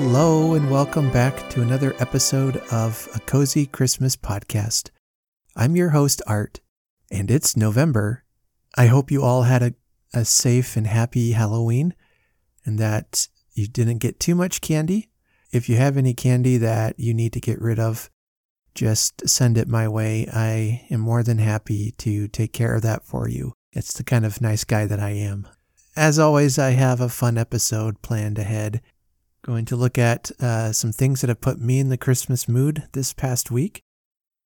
Hello, and welcome back to another episode of a Cozy Christmas podcast. I'm your host, Art, and it's November. I hope you all had a, a safe and happy Halloween and that you didn't get too much candy. If you have any candy that you need to get rid of, just send it my way. I am more than happy to take care of that for you. It's the kind of nice guy that I am. As always, I have a fun episode planned ahead. Going to look at uh, some things that have put me in the Christmas mood this past week,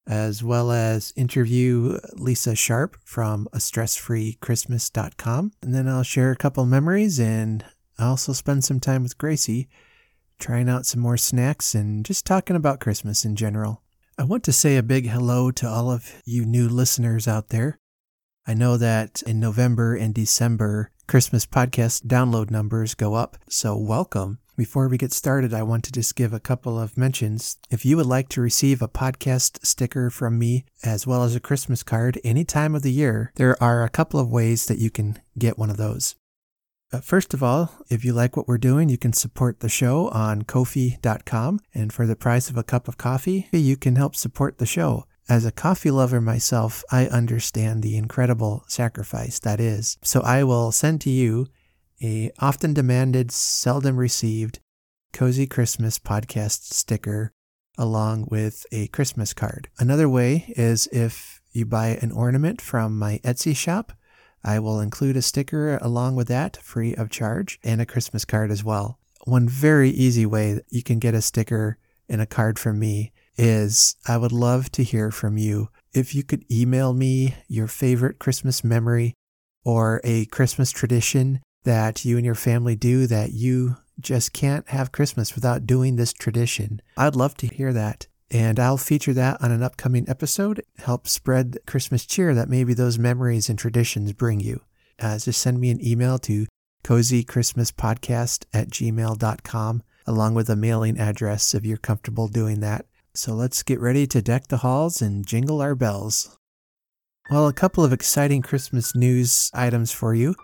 as well as interview Lisa Sharp from a stressfreechristmas.com. And then I'll share a couple memories and I also spend some time with Gracie, trying out some more snacks and just talking about Christmas in general. I want to say a big hello to all of you new listeners out there. I know that in November and December, Christmas podcast download numbers go up, so welcome. Before we get started, I want to just give a couple of mentions. If you would like to receive a podcast sticker from me as well as a Christmas card any time of the year, there are a couple of ways that you can get one of those. Uh, first of all, if you like what we're doing, you can support the show on Ko-fi.com. And for the price of a cup of coffee, you can help support the show. As a coffee lover myself, I understand the incredible sacrifice that is. So I will send to you a often demanded, seldom received Cozy Christmas podcast sticker along with a Christmas card. Another way is if you buy an ornament from my Etsy shop, I will include a sticker along with that free of charge and a Christmas card as well. One very easy way that you can get a sticker and a card from me is I would love to hear from you. If you could email me your favorite Christmas memory or a Christmas tradition that you and your family do that you just can't have Christmas without doing this tradition, I'd love to hear that. And I'll feature that on an upcoming episode, help spread Christmas cheer that maybe those memories and traditions bring you. Uh, just send me an email to cozychristmaspodcast at gmail.com along with a mailing address if you're comfortable doing that. So let's get ready to deck the halls and jingle our bells. Well, a couple of exciting Christmas news items for you.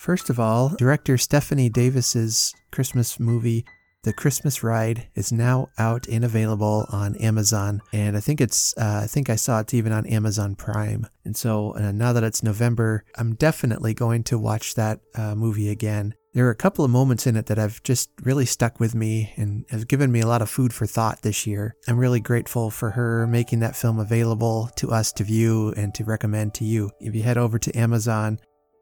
First of all, director Stephanie Davis's Christmas movie the Christmas Ride is now out and available on Amazon, and I think it's uh, I think I saw it even on Amazon Prime. And so uh, now that it's November, I'm definitely going to watch that uh, movie again. There are a couple of moments in it that have just really stuck with me and have given me a lot of food for thought this year. I'm really grateful for her making that film available to us to view and to recommend to you. If you head over to Amazon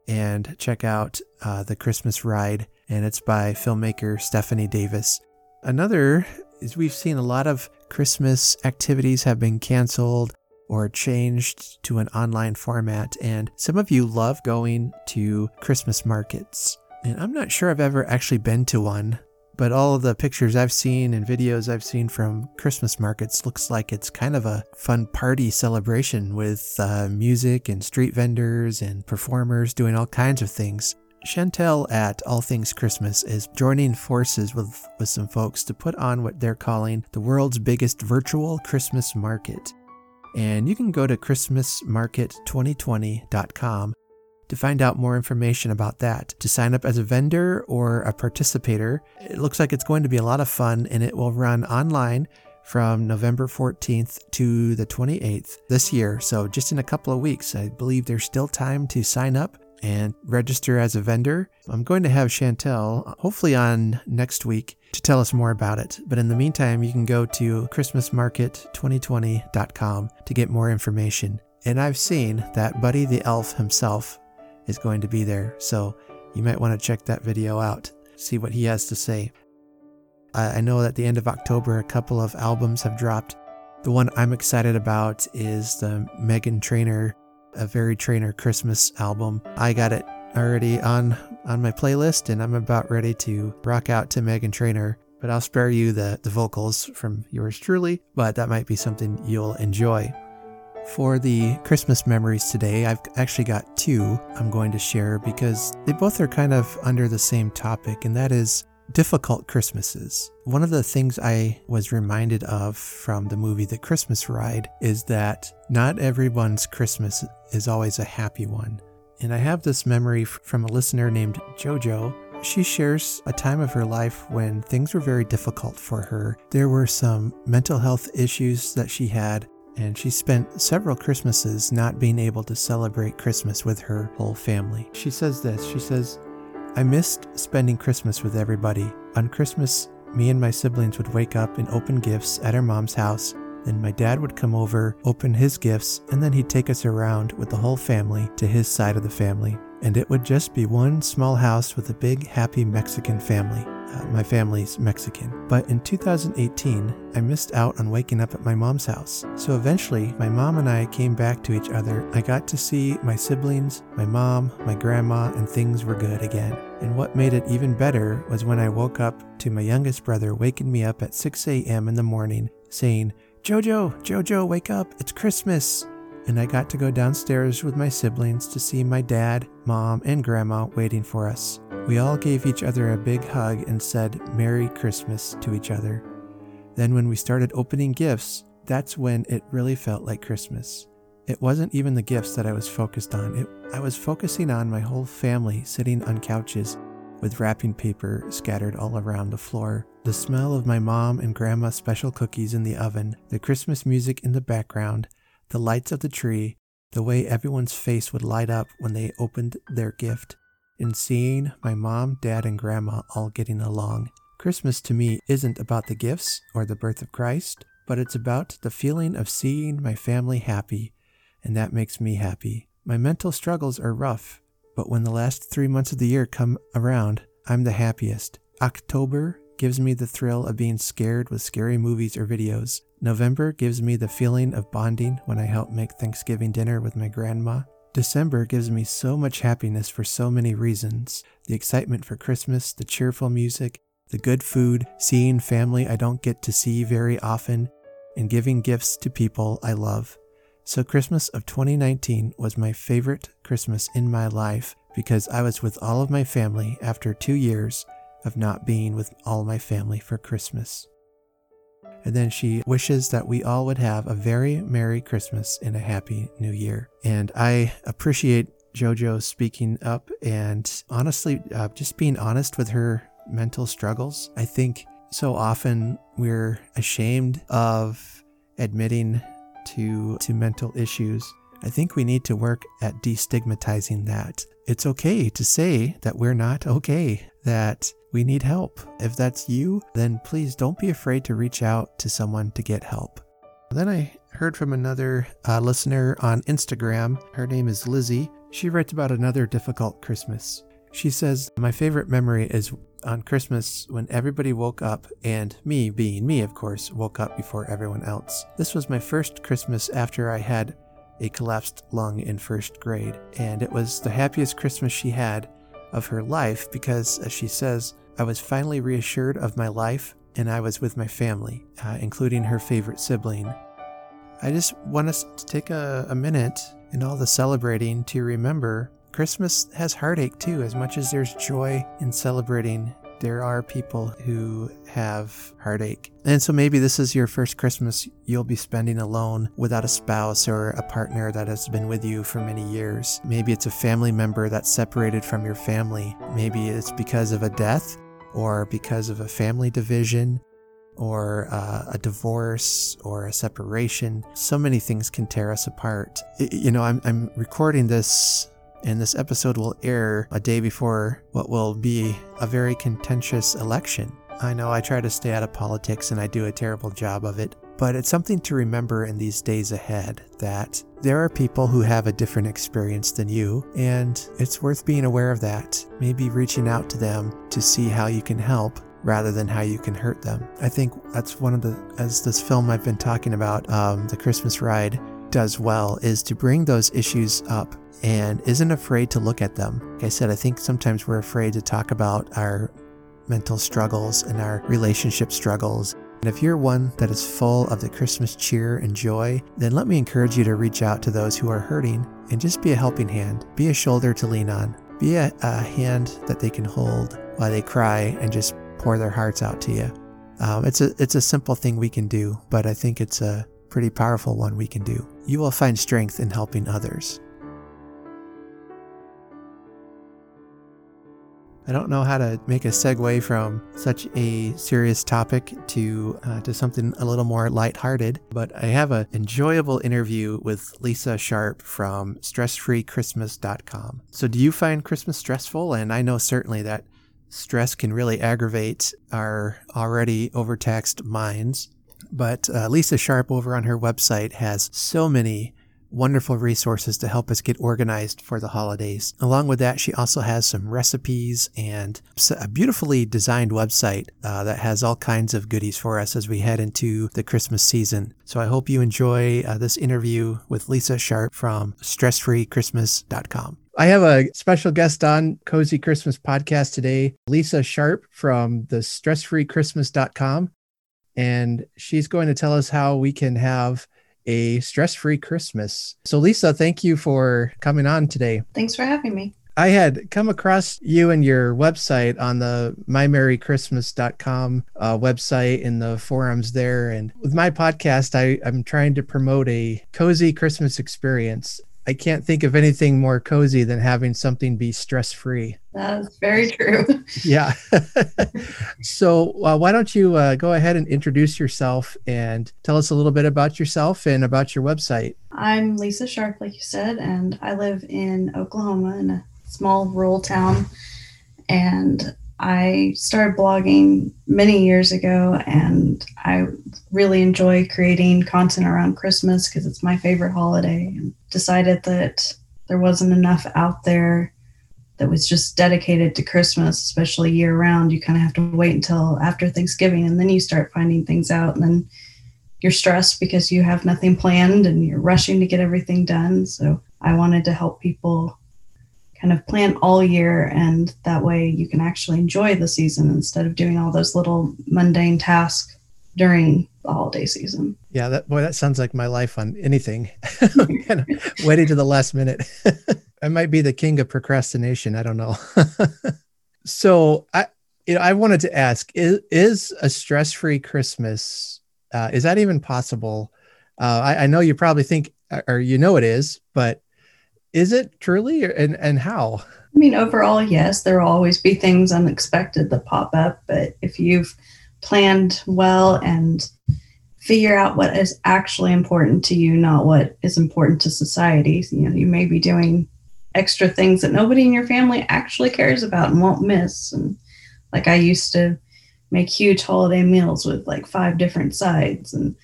and check out uh, The Christmas Ride, and it's by filmmaker Stephanie Davis. Another is we've seen a lot of Christmas activities have been canceled or changed to an online format, and some of you love going to Christmas markets. And I'm not sure I've ever actually been to one, but all of the pictures I've seen and videos I've seen from Christmas markets looks like it's kind of a fun party celebration with uh, music and street vendors and performers doing all kinds of things. Chantel at All Things Christmas is joining forces with, with some folks to put on what they're calling the world's biggest virtual Christmas market. And you can go to ChristmasMarket2020.com to find out more information about that. To sign up as a vendor or a participator, it looks like it's going to be a lot of fun and it will run online from November 14th to the 28th this year. So, just in a couple of weeks, I believe there's still time to sign up and register as a vendor. I'm going to have Chantel, hopefully on next week, to tell us more about it. But in the meantime, you can go to ChristmasMarket2020.com to get more information. And I've seen that Buddy the Elf himself is going to be there, so you might want to check that video out, see what he has to say. I know at the end of October, a couple of albums have dropped. The one I'm excited about is the Meghan Trainor a Very Trainor Christmas album. I got it already on on my playlist and I'm about ready to rock out to Meghan Trainor. But I'll spare you the, the vocals from yours truly, but that might be something you'll enjoy. For the Christmas memories today, I've actually got two I'm going to share because they both are kind of under the same topic, and that is difficult Christmases. One of the things I was reminded of from the movie The Christmas Ride is that not everyone's Christmas is always a happy one. And I have this memory from a listener named Jojo she shares a time of her life when things were very difficult for her. There were some mental health issues that she had, and she spent several Christmases not being able to celebrate Christmas with her whole family. She says this She says, I missed spending Christmas with everybody. On Christmas, me and my siblings would wake up and open gifts at our mom's house. Then my dad would come over, open his gifts, and then he'd take us around with the whole family to his side of the family. And it would just be one small house with a big, happy Mexican family. Uh, my family's Mexican. But in 2018, I missed out on waking up at my mom's house. So eventually, my mom and I came back to each other. I got to see my siblings, my mom, my grandma, and things were good again. And what made it even better was when I woke up to my youngest brother waking me up at 6 a.m. in the morning saying, Jojo, Jojo, wake up, it's Christmas. And I got to go downstairs with my siblings to see my dad, mom, and grandma waiting for us. We all gave each other a big hug and said Merry Christmas to each other. Then, when we started opening gifts, that's when it really felt like Christmas. It wasn't even the gifts that I was focused on, it, I was focusing on my whole family sitting on couches with wrapping paper scattered all around the floor. The smell of my mom and grandma's special cookies in the oven, the Christmas music in the background, the lights of the tree, the way everyone's face would light up when they opened their gift, and seeing my mom, dad, and grandma all getting along. Christmas to me isn't about the gifts or the birth of Christ, but it's about the feeling of seeing my family happy, and that makes me happy. My mental struggles are rough, but when the last three months of the year come around, I'm the happiest. October gives me the thrill of being scared with scary movies or videos. November gives me the feeling of bonding when I help make Thanksgiving dinner with my grandma. December gives me so much happiness for so many reasons the excitement for Christmas, the cheerful music, the good food, seeing family I don't get to see very often, and giving gifts to people I love. So, Christmas of 2019 was my favorite Christmas in my life because I was with all of my family after two years of not being with all my family for Christmas. And then she wishes that we all would have a very Merry Christmas and a Happy New Year. And I appreciate JoJo speaking up and honestly, uh, just being honest with her mental struggles. I think so often we're ashamed of admitting to, to mental issues, I think we need to work at destigmatizing that. It's okay to say that we're not okay, that we need help. If that's you, then please don't be afraid to reach out to someone to get help. Then I heard from another uh, listener on Instagram. Her name is Lizzie. She writes about another difficult Christmas. She says, My favorite memory is on Christmas when everybody woke up, and me, being me, of course, woke up before everyone else. This was my first Christmas after I had a collapsed lung in first grade, and it was the happiest Christmas she had of her life because, as she says, I was finally reassured of my life and I was with my family, uh, including her favorite sibling. I just want us to take a, a minute in all the celebrating to remember Christmas has heartache too, as much as there's joy in celebrating. There are people who have heartache. And so maybe this is your first Christmas you'll be spending alone without a spouse or a partner that has been with you for many years. Maybe it's a family member that's separated from your family. Maybe it's because of a death or because of a family division or uh, a divorce or a separation. So many things can tear us apart. You know, I'm, I'm recording this and this episode will air a day before what will be a very contentious election. I know I try to stay out of politics and I do a terrible job of it, but it's something to remember in these days ahead that there are people who have a different experience than you, and it's worth being aware of that. Maybe reaching out to them to see how you can help rather than how you can hurt them. I think that's one of the, as this film I've been talking about, um, The Christmas Ride, does well, is to bring those issues up and isn't afraid to look at them. Like I said, I think sometimes we're afraid to talk about our mental struggles and our relationship struggles. And if you're one that is full of the Christmas cheer and joy, then let me encourage you to reach out to those who are hurting and just be a helping hand, be a shoulder to lean on, be a, a hand that they can hold while they cry and just pour their hearts out to you. Um, it's a it's a simple thing we can do, but I think it's a pretty powerful one we can do. You will find strength in helping others. I don't know how to make a segue from such a serious topic to uh, to something a little more lighthearted, but I have an enjoyable interview with Lisa Sharp from StressFreeChristmas.com. So, do you find Christmas stressful? And I know certainly that stress can really aggravate our already overtaxed minds. But uh, Lisa Sharp over on her website has so many wonderful resources to help us get organized for the holidays. Along with that, she also has some recipes and a beautifully designed website uh, that has all kinds of goodies for us as we head into the Christmas season. So I hope you enjoy uh, this interview with Lisa Sharp from StressFreeChristmas.com. I have a special guest on Cozy Christmas podcast today, Lisa Sharp from the StressFreeChristmas.com. And she's going to tell us how we can have a stress free Christmas. So, Lisa, thank you for coming on today. Thanks for having me. I had come across you and your website on the mymerrychristmas.com uh, website in the forums there. And with my podcast, I, I'm trying to promote a cozy Christmas experience. I can't think of anything more cozy than having something be stress free. That's very true. yeah. so, uh, why don't you uh, go ahead and introduce yourself and tell us a little bit about yourself and about your website? I'm Lisa Sharp, like you said, and I live in Oklahoma in a small rural town. And I started blogging many years ago, and I really enjoy creating content around Christmas because it's my favorite holiday. And decided that there wasn't enough out there that was just dedicated to Christmas, especially year round. You kind of have to wait until after Thanksgiving, and then you start finding things out, and then you're stressed because you have nothing planned and you're rushing to get everything done. So I wanted to help people kind of plan all year and that way you can actually enjoy the season instead of doing all those little mundane tasks during the holiday season. Yeah, that boy, that sounds like my life on anything. kind of waiting to the last minute. I might be the king of procrastination. I don't know. so I, you know, I wanted to ask: Is, is a stress-free Christmas? Uh, is that even possible? Uh, I, I know you probably think, or you know, it is, but is it truly? And and how? I mean overall yes there will always be things unexpected that pop up but if you've planned well and figure out what is actually important to you not what is important to society you know you may be doing extra things that nobody in your family actually cares about and won't miss. And like i used to make huge holiday meals with like five different sides and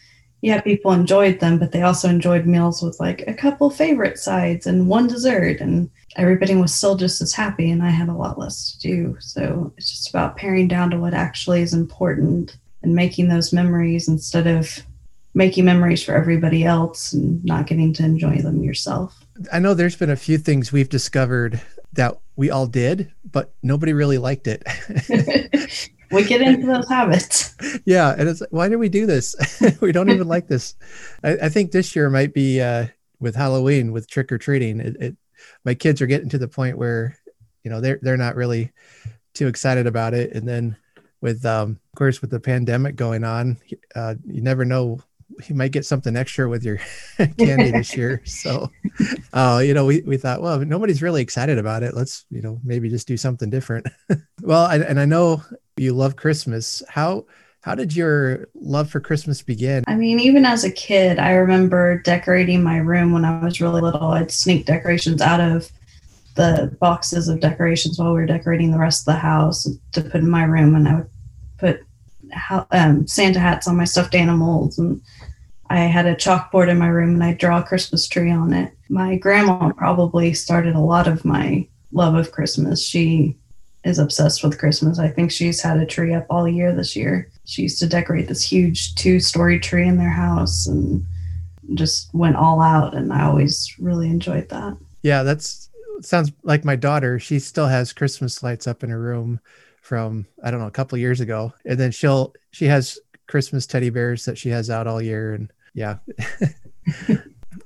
yeah, people enjoyed them, but they also enjoyed meals with like a couple favorite sides and one dessert. And everybody was still just as happy, and I had a lot less to do. So it's just about paring down to what actually is important and making those memories instead of making memories for everybody else and not getting to enjoy them yourself. I know there's been a few things we've discovered that we all did, but nobody really liked it. we get into those habits. Yeah, and it's why do we do this? we don't even like this. I, I, think this year might be uh, with Halloween with trick or treating. It, it, my kids are getting to the point where you know they're they're not really too excited about it, and then with um, of course with the pandemic going on, uh, you never know you might get something extra with your candy this year. So, uh, you know, we, we thought, well, nobody's really excited about it. Let's, you know, maybe just do something different. well, I, and I know you love Christmas. How, how did your love for Christmas begin? I mean, even as a kid, I remember decorating my room when I was really little. I'd sneak decorations out of the boxes of decorations while we were decorating the rest of the house to put in my room, and I would put um, Santa hats on my stuffed animals, and I had a chalkboard in my room, and I'd draw a Christmas tree on it. My grandma probably started a lot of my love of Christmas. She is obsessed with Christmas. I think she's had a tree up all year this year. She used to decorate this huge two-story tree in their house, and just went all out, and I always really enjoyed that. Yeah, that's sounds like my daughter. She still has Christmas lights up in her room from I don't know a couple years ago, and then she'll she has Christmas teddy bears that she has out all year, and yeah.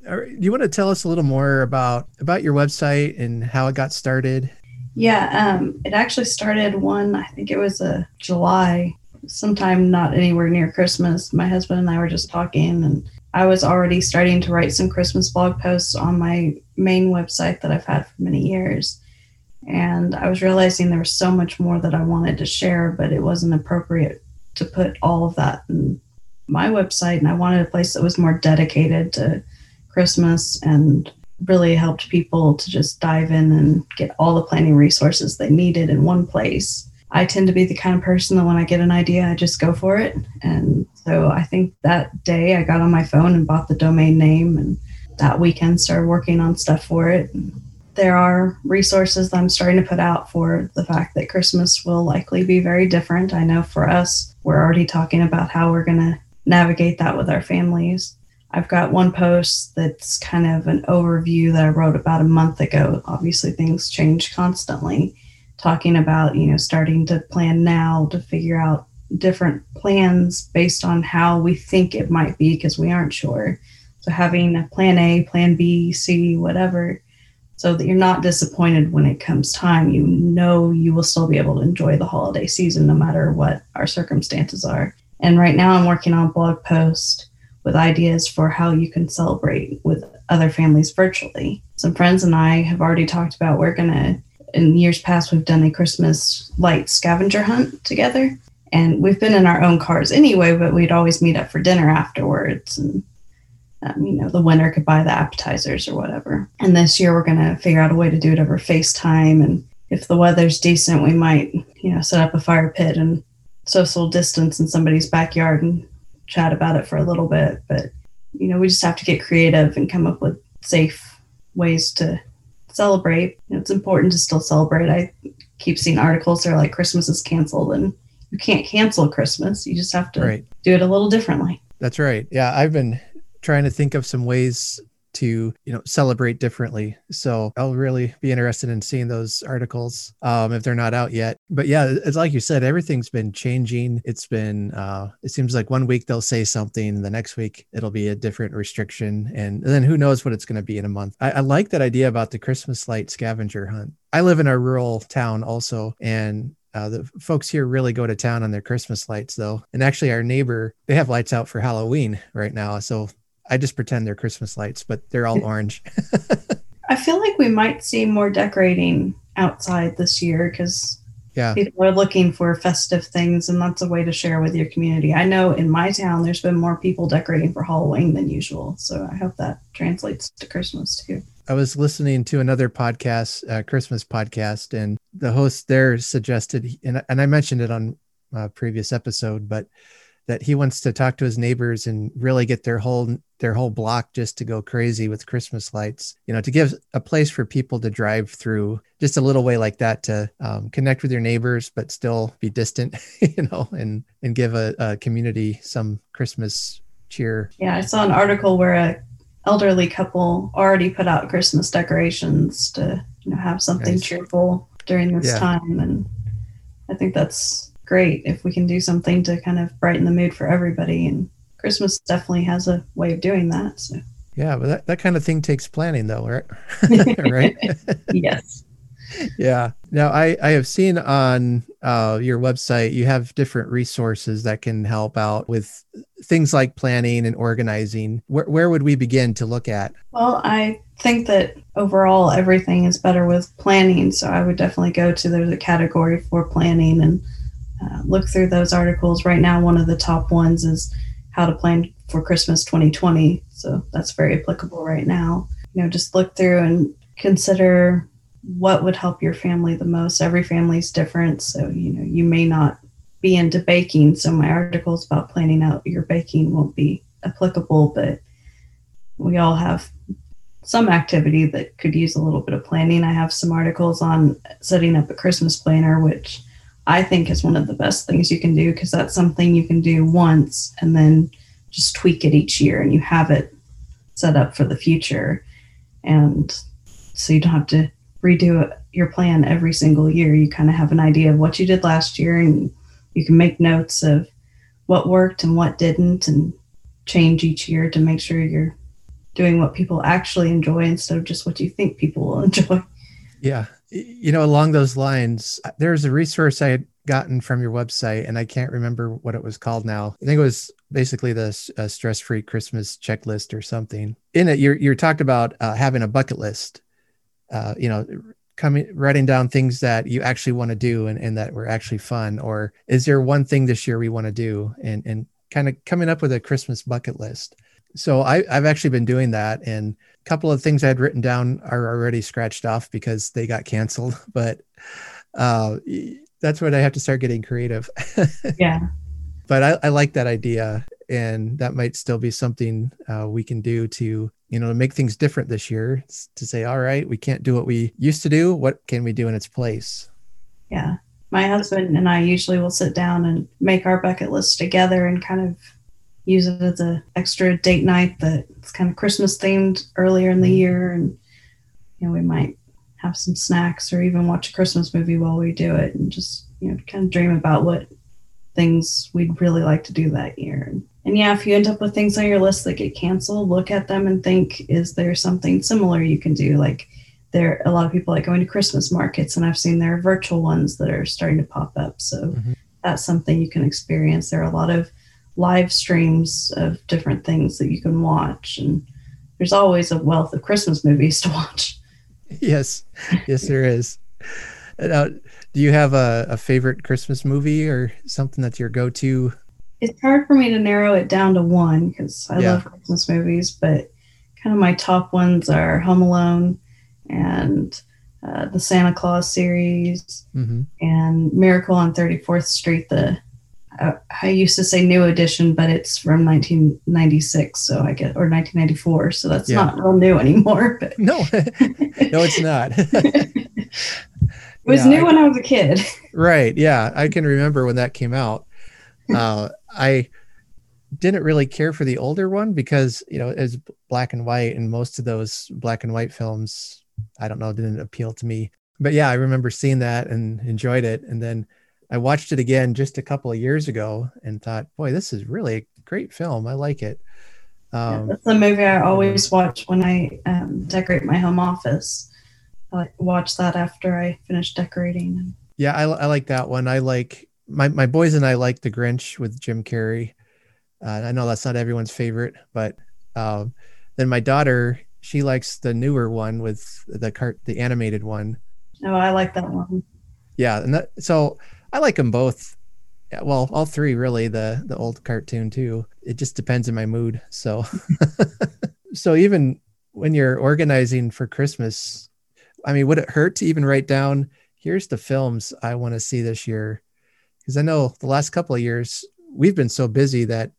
Do you want to tell us a little more about about your website and how it got started? Yeah, um, it actually started one. I think it was a July, sometime not anywhere near Christmas. My husband and I were just talking, and I was already starting to write some Christmas blog posts on my main website that I've had for many years And I was realizing there was so much more that I wanted to share, but it wasn't appropriate to put all of that in my website. And I wanted a place that was more dedicated to Christmas and really helped people to just dive in and get all the planning resources they needed in one place. I tend to be the kind of person that when I get an idea, I just go for it. And so I think that day I got on my phone and bought the domain name and that weekend started working on stuff for it. There are resources that I'm starting to put out for the fact that Christmas will likely be very different. I know for us, we're already talking about how we're going to navigate that with our families. I've got one post that's kind of an overview that I wrote about a month ago. Obviously, things change constantly, talking about, you know, starting to plan now to figure out different plans based on how we think it might be because we aren't sure. So, having a plan A, plan B, C, whatever, so that you're not disappointed when it comes time. You know you will still be able to enjoy the holiday season no matter what our circumstances are. And right now, I'm working on a blog post with ideas for how you can celebrate with other families virtually. Some friends and I have already talked about we're going to, in years past, we've done a Christmas light scavenger hunt together. And we've been in our own cars anyway, but we'd always meet up for dinner afterwards. And, um, you know, the winner could buy the appetizers or whatever. And this year we're going to figure out a way to do it over FaceTime. And if the weather's decent, we might, you know, set up a fire pit and social distance in somebody's backyard and chat about it for a little bit, but you know, we just have to get creative and come up with safe ways to celebrate. You know, it's important to still celebrate. I keep seeing articles that are like Christmas is canceled and you can't cancel Christmas. You just have to right. do it a little differently. That's right. Yeah, I've been trying to think of some ways to you know celebrate differently. So i'll really be interested in seeing those articles um, if they're not out yet. But yeah it's like you said everything's been changing. It's been uh, it seems like one week they'll say something the next week it'll be a different restriction and then who knows what it's going to be in a month. I, I like that idea about the christmas light scavenger hunt. I live in a rural town also and uh, the folks here really go to town on their Christmas lights, though. And actually, our neighbor, they have lights out for Halloween right now. So I just pretend they're Christmas lights, but they're all orange. I feel like we might see more decorating outside this year because yeah. people are looking for festive things, and that's a way to share with your community. I know in my town, there's been more people decorating for Halloween than usual, so I hope that translates to Christmas too. I was listening to another podcast, uh, Christmas podcast, and the host there suggested, and, and I mentioned it on a previous episode, but that he wants to talk to his neighbors and really get their whole their whole block just to go crazy with Christmas lights. You know, to give a place for people to drive through, just a little way like that to um, connect with your neighbors, but still be distant. You know, and and give a, a community some Christmas cheer. Yeah, I saw an article where a elderly couple already put out Christmas decorations to you know have something nice. cheerful during this yeah. time, and I think that's great if we can do something to kind of brighten the mood for everybody. And Christmas definitely has a way of doing that. So. Yeah, but that, that kind of thing takes planning though, right? right? yes. Yeah. Now I, I have seen on uh, your website, you have different resources that can help out with things like planning and organizing. Where, where would we begin to look at? Well, I think that overall everything is better with planning. So I would definitely go to there's a category for planning and uh, look through those articles. Right now, one of the top ones is how to plan for Christmas 2020. So that's very applicable right now. You know, just look through and consider what would help your family the most. Every family is different. So, you know, you may not be into baking. So, my articles about planning out your baking won't be applicable, but we all have some activity that could use a little bit of planning. I have some articles on setting up a Christmas planner, which I think is one of the best things you can do because that's something you can do once and then just tweak it each year and you have it set up for the future. And so you don't have to redo your plan every single year. You kind of have an idea of what you did last year and you can make notes of what worked and what didn't and change each year to make sure you're doing what people actually enjoy instead of just what you think people will enjoy. Yeah, you know, along those lines, there's a resource I had gotten from your website, and I can't remember what it was called now. I think it was basically the uh, stress-free Christmas checklist or something. In it, you're you're talked about uh, having a bucket list. Uh, you know, coming writing down things that you actually want to do and, and that were actually fun or is there one thing this year we want to do and and kind of coming up with a christmas bucket list so I, i've actually been doing that and couple of things i had written down are already scratched off because they got canceled but uh, that's when i have to start getting creative. Yeah. But I, I like that idea and that might still be something uh, we can do to you know to make things different this year to say all right we can't do what we used to do. What can we do in its place? Yeah. My husband and i usually will sit down and make our bucket list together and kind of use it as an extra date night that's kind of christmas themed earlier in the mm-hmm. year and you know we might have some snacks or even watch a christmas movie while we do it and just you know kind of dream about what things we'd really like to do that year and and yeah, if you end up with things on your list that get canceled, look at them and think, is there something similar you can do? Like there a lot of people like going to Christmas markets and I've seen there are virtual ones that are starting to pop up. So mm-hmm. that's something you can experience. There are a lot of live streams of different things that you can watch and there's always a wealth of Christmas movies to watch. Yes. Yes, there is. Now, do you have a, a favorite Christmas movie or something that's your go-to it's hard for me to narrow it down to one because I yeah. love Christmas movies, but kind of my top ones are Home Alone and uh, the Santa Claus series mm-hmm. and Miracle on 34th Street. The uh, I used to say new edition, but it's from 1996, so I get or 1994, so that's yeah. not real new anymore. But no, no, it's not. it was yeah, new I, when I was a kid. Right. Yeah, I can remember when that came out. Uh, I didn't really care for the older one because you know it's black and white, and most of those black and white films, I don't know, didn't appeal to me. But yeah, I remember seeing that and enjoyed it, and then I watched it again just a couple of years ago and thought, boy, this is really a great film. I like it. Um, yeah, that's the movie I always watch when I um, decorate my home office. I watch that after I finish decorating. Yeah, I, I like that one. I like my my boys and I like The Grinch with Jim Carrey. Uh, I know that's not everyone's favorite, but um, then my daughter she likes the newer one with the cart the animated one. Oh, I like that one. Yeah, and that, so I like them both. Yeah, well, all three really. The the old cartoon too. It just depends on my mood. So, so even when you're organizing for Christmas, I mean, would it hurt to even write down? Here's the films I want to see this year because I know the last couple of years we've been so busy that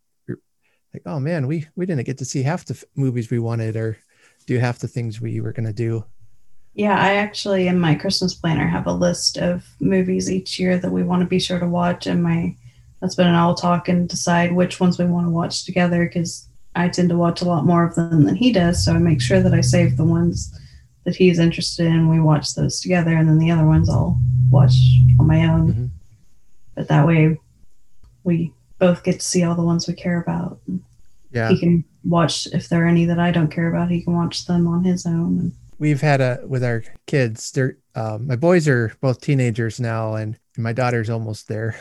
like, oh man, we we didn't get to see half the f- movies we wanted or do half the things we were going to do. Yeah, I actually in my Christmas planner have a list of movies each year that we want to be sure to watch, and my husband and I will talk and decide which ones we want to watch together because I tend to watch a lot more of them than he does. So I make sure that I save the ones that he's interested in. We watch those together, and then the other ones I'll watch on my own. Mm-hmm but that way we both get to see all the ones we care about. Yeah. He can watch if there are any that I don't care about, he can watch them on his own. We've had a with our kids, they're uh, my boys are both teenagers now and my daughter's almost there.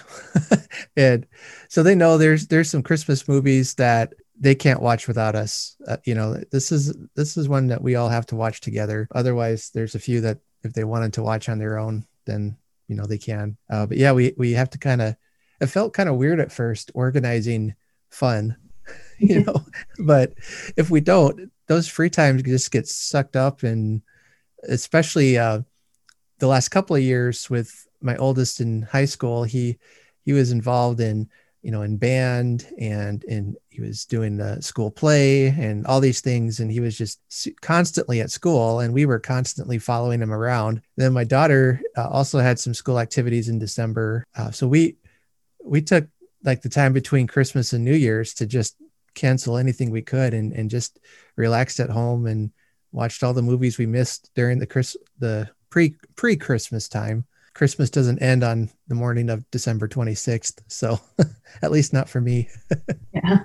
and so they know there's there's some Christmas movies that they can't watch without us. Uh, you know, this is this is one that we all have to watch together. Otherwise, there's a few that if they wanted to watch on their own, then you know they can uh, but yeah we we have to kind of it felt kind of weird at first organizing fun you know but if we don't those free times just get sucked up and especially uh, the last couple of years with my oldest in high school he he was involved in you know in band and in he was doing the school play and all these things. And he was just constantly at school and we were constantly following him around. Then my daughter uh, also had some school activities in december. Uh, so we we took like the time between christmas and new year's to just cancel anything we could and, and just relaxed at home and watched all the movies we missed during the chris the pre pre christmas time Christmas doesn't end on the morning of December 26th. So at least not for me. yeah.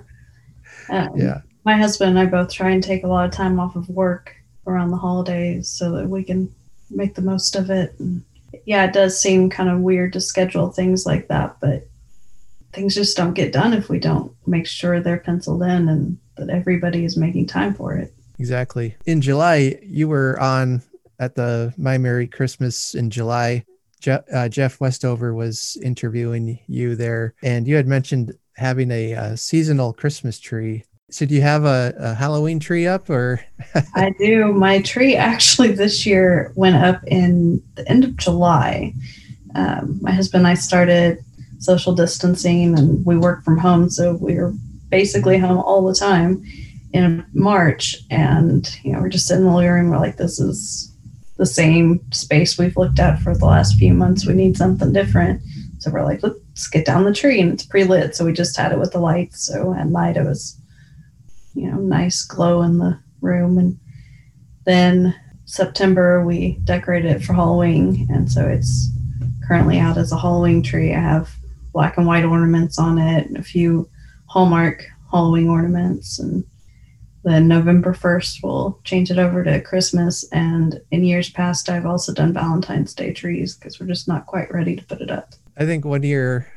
Um, yeah. My husband and I both try and take a lot of time off of work around the holidays so that we can make the most of it. And yeah, it does seem kind of weird to schedule things like that, but things just don't get done if we don't make sure they're penciled in and that everybody is making time for it. Exactly. In July, you were on at the My Merry Christmas in July, Je- uh, Jeff Westover was interviewing you there, and you had mentioned having a, a seasonal Christmas tree. So, do you have a, a Halloween tree up, or? I do. My tree actually this year went up in the end of July. Um, my husband and I started social distancing, and we work from home, so we were basically home all the time in March, and you know we're just sitting in the living room. We're like, this is the same space we've looked at for the last few months. We need something different. So we're like, let's get down the tree, and it's pre-lit. So we just had it with the lights. So at night it was, you know, nice glow in the room, and then September we decorated it for Halloween, and so it's currently out as a Halloween tree. I have black and white ornaments on it, and a few Hallmark Halloween ornaments, and then November 1st, we'll change it over to Christmas. And in years past, I've also done Valentine's Day trees because we're just not quite ready to put it up. I think one year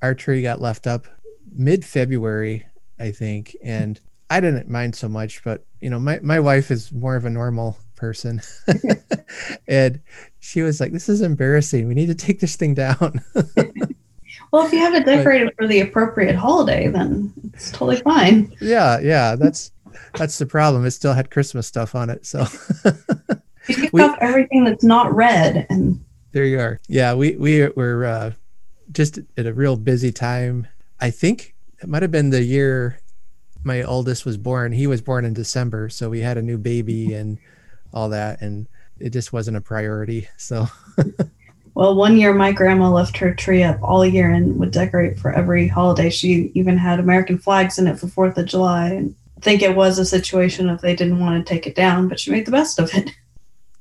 our tree got left up mid February, I think. And I didn't mind so much, but you know, my, my wife is more of a normal person. and she was like, This is embarrassing. We need to take this thing down. well, if you have it decorated but, for the appropriate holiday, then it's totally fine. Yeah, yeah. That's that's the problem. It still had Christmas stuff on it. So you pick we, up everything that's not red and there you are. Yeah, we we were uh, just at a real busy time. I think it might have been the year my oldest was born. He was born in December, so we had a new baby and all that, and it just wasn't a priority. So. well, one year my grandma left her tree up all year and would decorate for every holiday. She even had American flags in it for Fourth of July, and think it was a situation if they didn't want to take it down, but she made the best of it.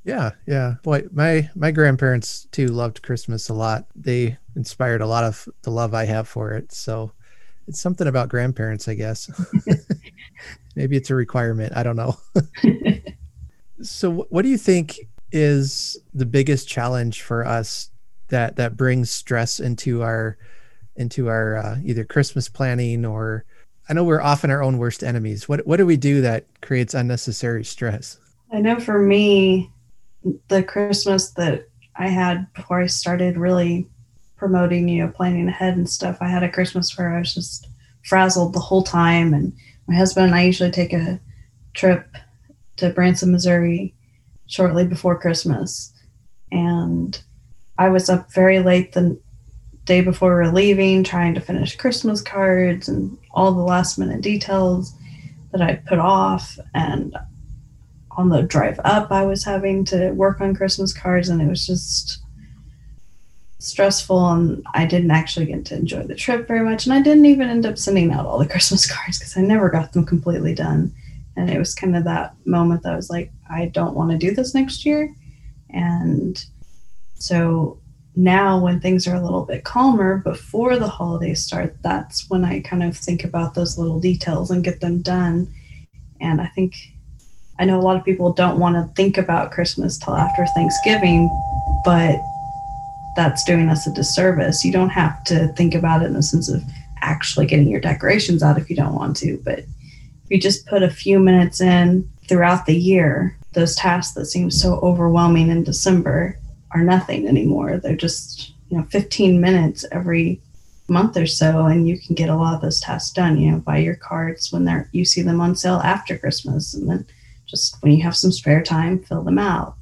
Yeah, yeah. Boy, my my grandparents too loved Christmas a lot. They inspired a lot of the love I have for it. So it's something about grandparents, I guess. Maybe it's a requirement. I don't know. so what do you think is the biggest challenge for us that that brings stress into our into our uh, either Christmas planning or I know we're often our own worst enemies. What what do we do that creates unnecessary stress? I know for me, the Christmas that I had before I started really promoting, you know, planning ahead and stuff, I had a Christmas where I was just frazzled the whole time. And my husband and I usually take a trip to Branson, Missouri shortly before Christmas. And I was up very late the day before we leaving, trying to finish Christmas cards and all the last minute details that I'd put off. And on the drive up, I was having to work on Christmas cards, and it was just stressful. And I didn't actually get to enjoy the trip very much. And I didn't even end up sending out all the Christmas cards because I never got them completely done. And it was kind of that moment that I was like, I don't want to do this next year. And so now when things are a little bit calmer before the holidays start that's when i kind of think about those little details and get them done and i think i know a lot of people don't want to think about christmas till after thanksgiving but that's doing us a disservice you don't have to think about it in the sense of actually getting your decorations out if you don't want to but you just put a few minutes in throughout the year those tasks that seem so overwhelming in december are nothing anymore. They're just, you know, 15 minutes every month or so and you can get a lot of those tasks done, you know, buy your cards when they're you see them on sale after Christmas and then just when you have some spare time, fill them out.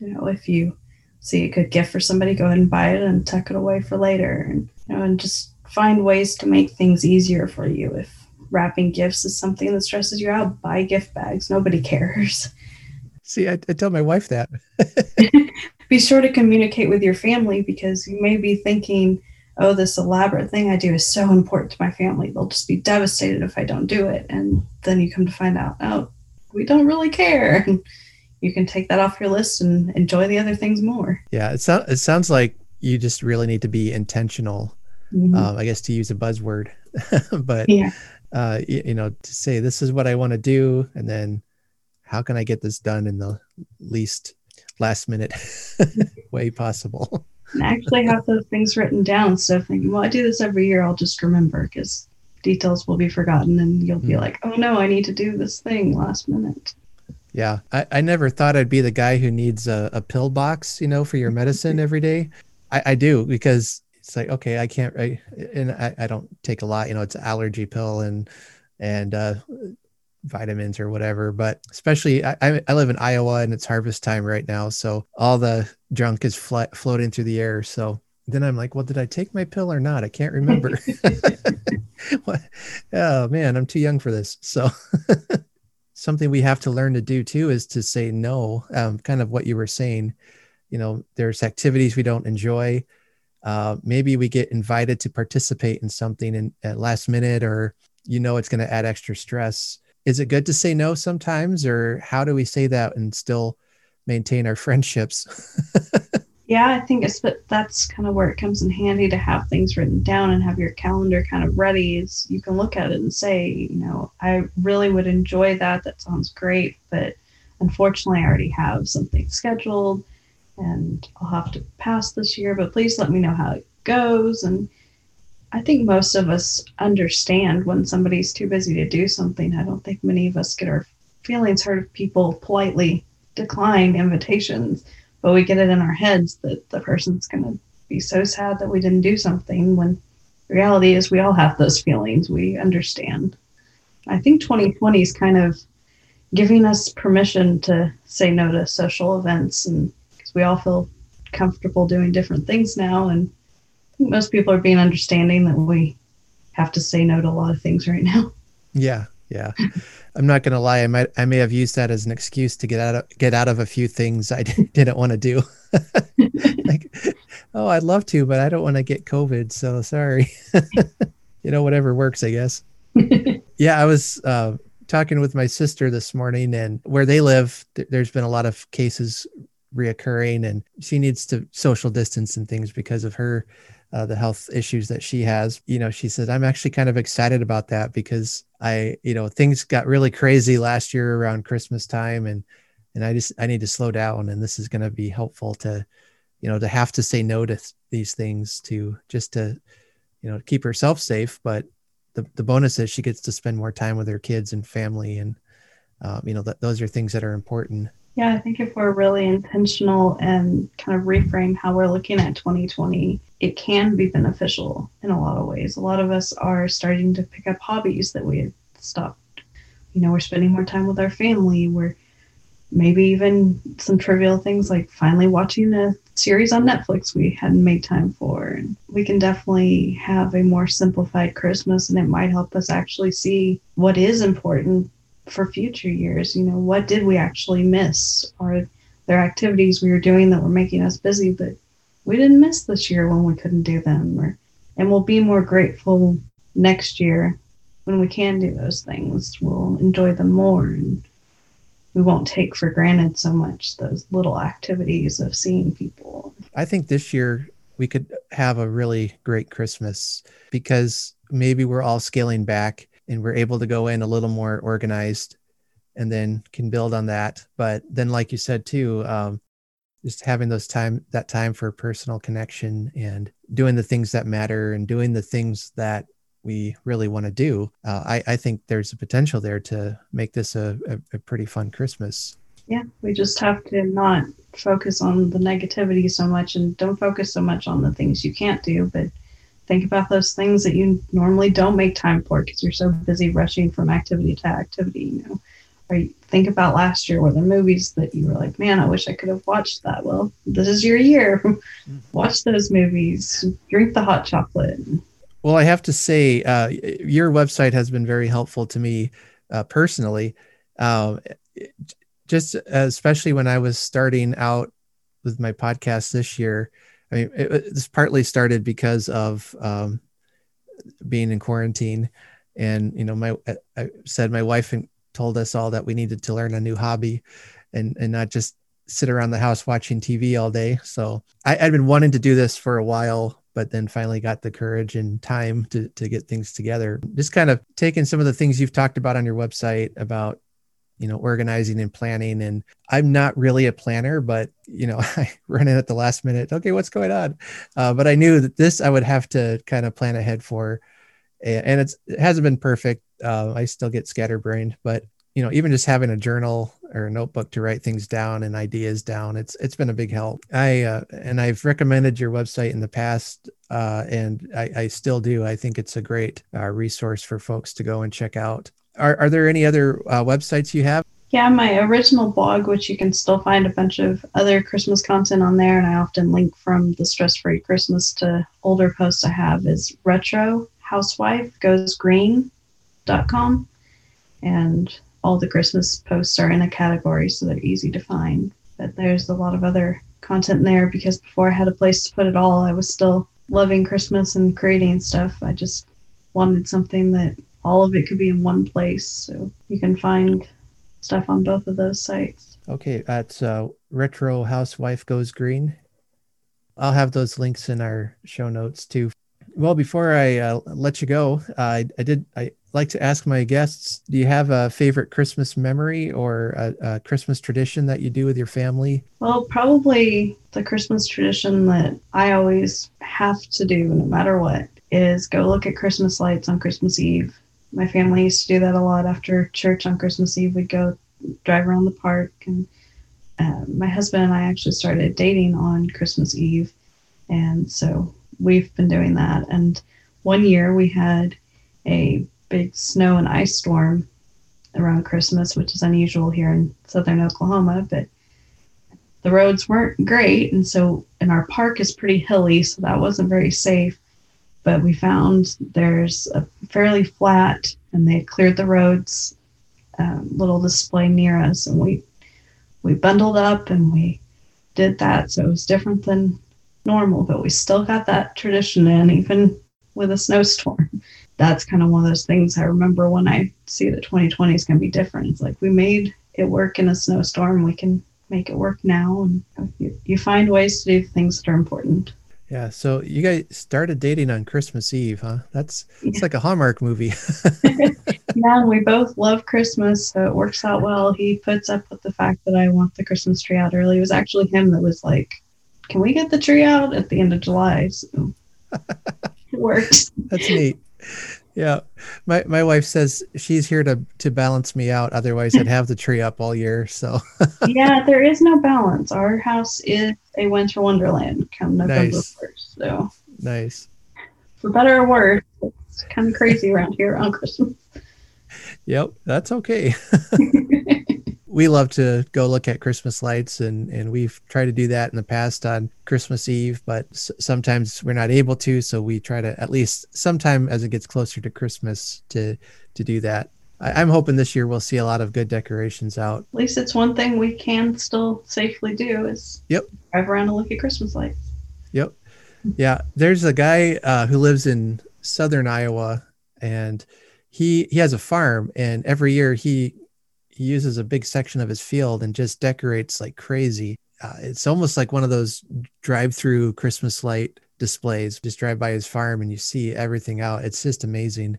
You know, if you see a good gift for somebody, go ahead and buy it and tuck it away for later and you know, and just find ways to make things easier for you. If wrapping gifts is something that stresses you out, buy gift bags. Nobody cares. See, I, I tell my wife that. Be sure to communicate with your family because you may be thinking, oh, this elaborate thing I do is so important to my family. They'll just be devastated if I don't do it. And then you come to find out, oh, we don't really care. And you can take that off your list and enjoy the other things more. Yeah, it, so- it sounds like you just really need to be intentional. Mm-hmm. Um, I guess to use a buzzword, but yeah. Uh, you, you know, to say this is what I want to do, and then how can I get this done in the least last minute way possible? and actually have those things written down. So thinking, well, I do this every year, I'll just remember because details will be forgotten and you'll be mm. like, oh no, I need to do this thing last minute. Yeah. I, I never thought I'd be the guy who needs a, a pill box, you know, for your medicine every day. I, I do because it's like, okay, I can't, I, and I, I don't take a lot, you know, it's allergy pill and, and, uh, vitamins or whatever. But especially, I, I live in Iowa and it's harvest time right now, so all the junk is flat, floating through the air. So then I'm like, well, did I take my pill or not? I can't remember. oh man, I'm too young for this. So something we have to learn to do too is to say no. Um, kind of what you were saying. You know, there's activities we don't enjoy. Uh, maybe we get invited to participate in something in, at last minute, or you know it's going to add extra stress. Is it good to say no sometimes or how do we say that and still maintain our friendships? Yeah i think it's but that's kind of where it comes in handy to have things written down and have your calendar kind of ready. Is you can look at it and say you know i really would enjoy that. That sounds great but unfortunately i already have something scheduled and i'll have to pass this year but please let me know how it goes and I think most of us understand when somebody's too busy to do something. I don't think many of us get our feelings hurt if people politely decline invitations, but we get it in our heads that the person's going to be so sad that we didn't do something when the reality is we all have those feelings. We understand. I think 2020 is kind of giving us permission to say no to social events and we all feel comfortable doing different things now and most people are being understanding that we have to say no to a lot of things right now. Yeah, yeah. I'm not gonna lie. I might, I may have used that as an excuse to get out of get out of a few things I didn't want to do. like, oh, I'd love to, but I don't want to get COVID, so sorry. you know, whatever works, I guess. yeah, I was uh, talking with my sister this morning, and where they live, th- there's been a lot of cases reoccurring, and she needs to social distance and things because of her uh, the health issues that she has. You know, she said, I'm actually kind of excited about that because I, you know, things got really crazy last year around Christmas time and, and I just, I need to slow down and this is going to be helpful to, you know, to have to say no to th- these things to just to, you know, keep herself safe. But the, the bonus is she gets to spend more time with her kids and family. And, um, you know, that those are things that are important. Yeah, I think if we're really intentional and kind of reframe how we're looking at 2020, it can be beneficial in a lot of ways. A lot of us are starting to pick up hobbies that we had stopped. You know, we're spending more time with our family. We're maybe even some trivial things like finally watching a series on Netflix we hadn't made time for. And we can definitely have a more simplified Christmas, and it might help us actually see what is important for future years. You know, what did we actually miss? Are there activities we were doing that were making us busy but we didn't miss this year when we couldn't do them? Or and we'll be more grateful next year when we can do those things. We'll enjoy them more and we won't take for granted so much those little activities of seeing people. I think this year we could have a really great Christmas because maybe we're all scaling back and we're able to go in a little more organized and then can build on that. But then like you said too um, just having those time that time for personal connection and doing the things that matter and doing the things that we really want to do uh, I, I think there's a potential there to make this a, a, a pretty fun christmas. Yeah we just have to not focus on the negativity so much and don't focus so much on the things you can't do but think about those things that you normally don't make time for because you're so busy rushing from activity to activity you know? Or you think about last year were the movies that you were like man i wish i could have watched that. Well this is your year. Mm-hmm. watch those movies. Drink the hot chocolate. Well i have to say uh, your website has been very helpful to me uh, personally. Uh, just especially when i was starting out with my podcast this year I mean, it, this partly started because of um, being in quarantine, and you know, my I said my wife told us all that we needed to learn a new hobby, and and not just sit around the house watching TV all day. So I, I'd been wanting to do this for a while, but then finally got the courage and time to to get things together. Just kind of taking some of the things you've talked about on your website about you know organizing and planning and i'm not really a planner but you know i run in at the last minute okay what's going on uh, but i knew that this i would have to kind of plan ahead for and it's it hasn't been perfect uh, i still get scatterbrained but you know even just having a journal or a notebook to write things down and ideas down. It's it's been a big help. I uh, and I've recommended your website in the past, uh, and I, I still do. I think it's a great uh, resource for folks to go and check out. Are are there any other uh, websites you have? Yeah, my original blog, which you can still find a bunch of other Christmas content on there, and I often link from the Stress Free Christmas to older posts I have, is Retro Housewife Goes Green.com. And all the Christmas posts are in a category, so they're easy to find. But there's a lot of other content there because before I had a place to put it all, I was still loving Christmas and creating stuff. I just wanted something that all of it could be in one place. So you can find stuff on both of those sites. Okay, that's uh, Retro Housewife Goes Green. I'll have those links in our show notes too. Well, before I uh, let you go, uh, I, I did I like to ask my guests: Do you have a favorite Christmas memory or a, a Christmas tradition that you do with your family? Well, probably the Christmas tradition that I always have to do, no matter what, is go look at Christmas lights on Christmas Eve. My family used to do that a lot after church on Christmas Eve. We'd go drive around the park, and uh, my husband and I actually started dating on Christmas Eve, and so we've been doing that. And one year we had a big snow and ice storm around Christmas, which is unusual here in southern Oklahoma, but the roads weren't great. And so, and our park is pretty hilly, so that wasn't very safe. But we found there's a fairly flat, and they cleared the roads, um, little display near us, and we we bundled up and we did that. So it was different than normal, but we still got that tradition in, even with a snowstorm. That's kind of one of those things I remember when I see that 2020 is going to be different. It's like we made it work in a snowstorm. We can make it work now. And you, you find ways to do things that are important. Yeah. So you guys started dating on Christmas Eve, huh? That's it's like a Hallmark movie. yeah, we both love Christmas, so it works out well. He puts up with the fact that I want the Christmas tree out early. It was actually him that was like, can we get the tree out at the end of July? So it works. That's neat. Yeah. My my wife says she's here to to balance me out. Otherwise I'd have the tree up all year. So Yeah, there is no balance. Our house is a winter wonderland come November nice. 1st. So nice. For better or worse, it's kind of crazy around here on Christmas. Yep, that's okay we love to go look at Christmas lights, and and we've tried to do that in the past on Christmas Eve, but s- sometimes we're not able to. So we try to at least sometime as it gets closer to Christmas to to do that. I, am hoping this year we'll see a lot of good decorations out. At least it's one thing we can still safely do is yep drive around and look at Christmas lights. Yep, yeah. There's a guy uh, who lives in southern Iowa, and he he has a farm, and every year he he uses a big section of his field and just decorates like crazy. Uh, it's almost like one of those drive-through Christmas light displays. Just drive by his farm and you see everything out. It's just amazing.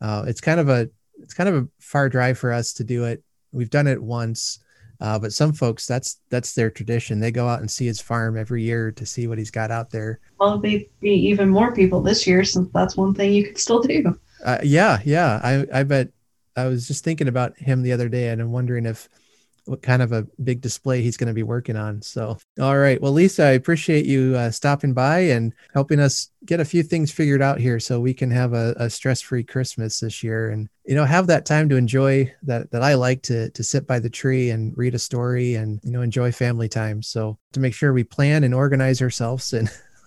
Uh, it's kind of a it's kind of a far drive for us to do it. We've done it once, uh, but some folks that's that's their tradition. They go out and see his farm every year to see what he's got out there. Well, be be even more people this year since that's one thing you could still do. Uh, yeah, yeah. I I bet I was just thinking about him the other day and I'm wondering if what kind of a big display he's going to be working on. So, all right. Well, Lisa, I appreciate you uh, stopping by and helping us get a few things figured out here so we can have a, a stress-free Christmas this year and, you know, have that time to enjoy that, that I like to, to sit by the tree and read a story and, you know, enjoy family time. So to make sure we plan and organize ourselves and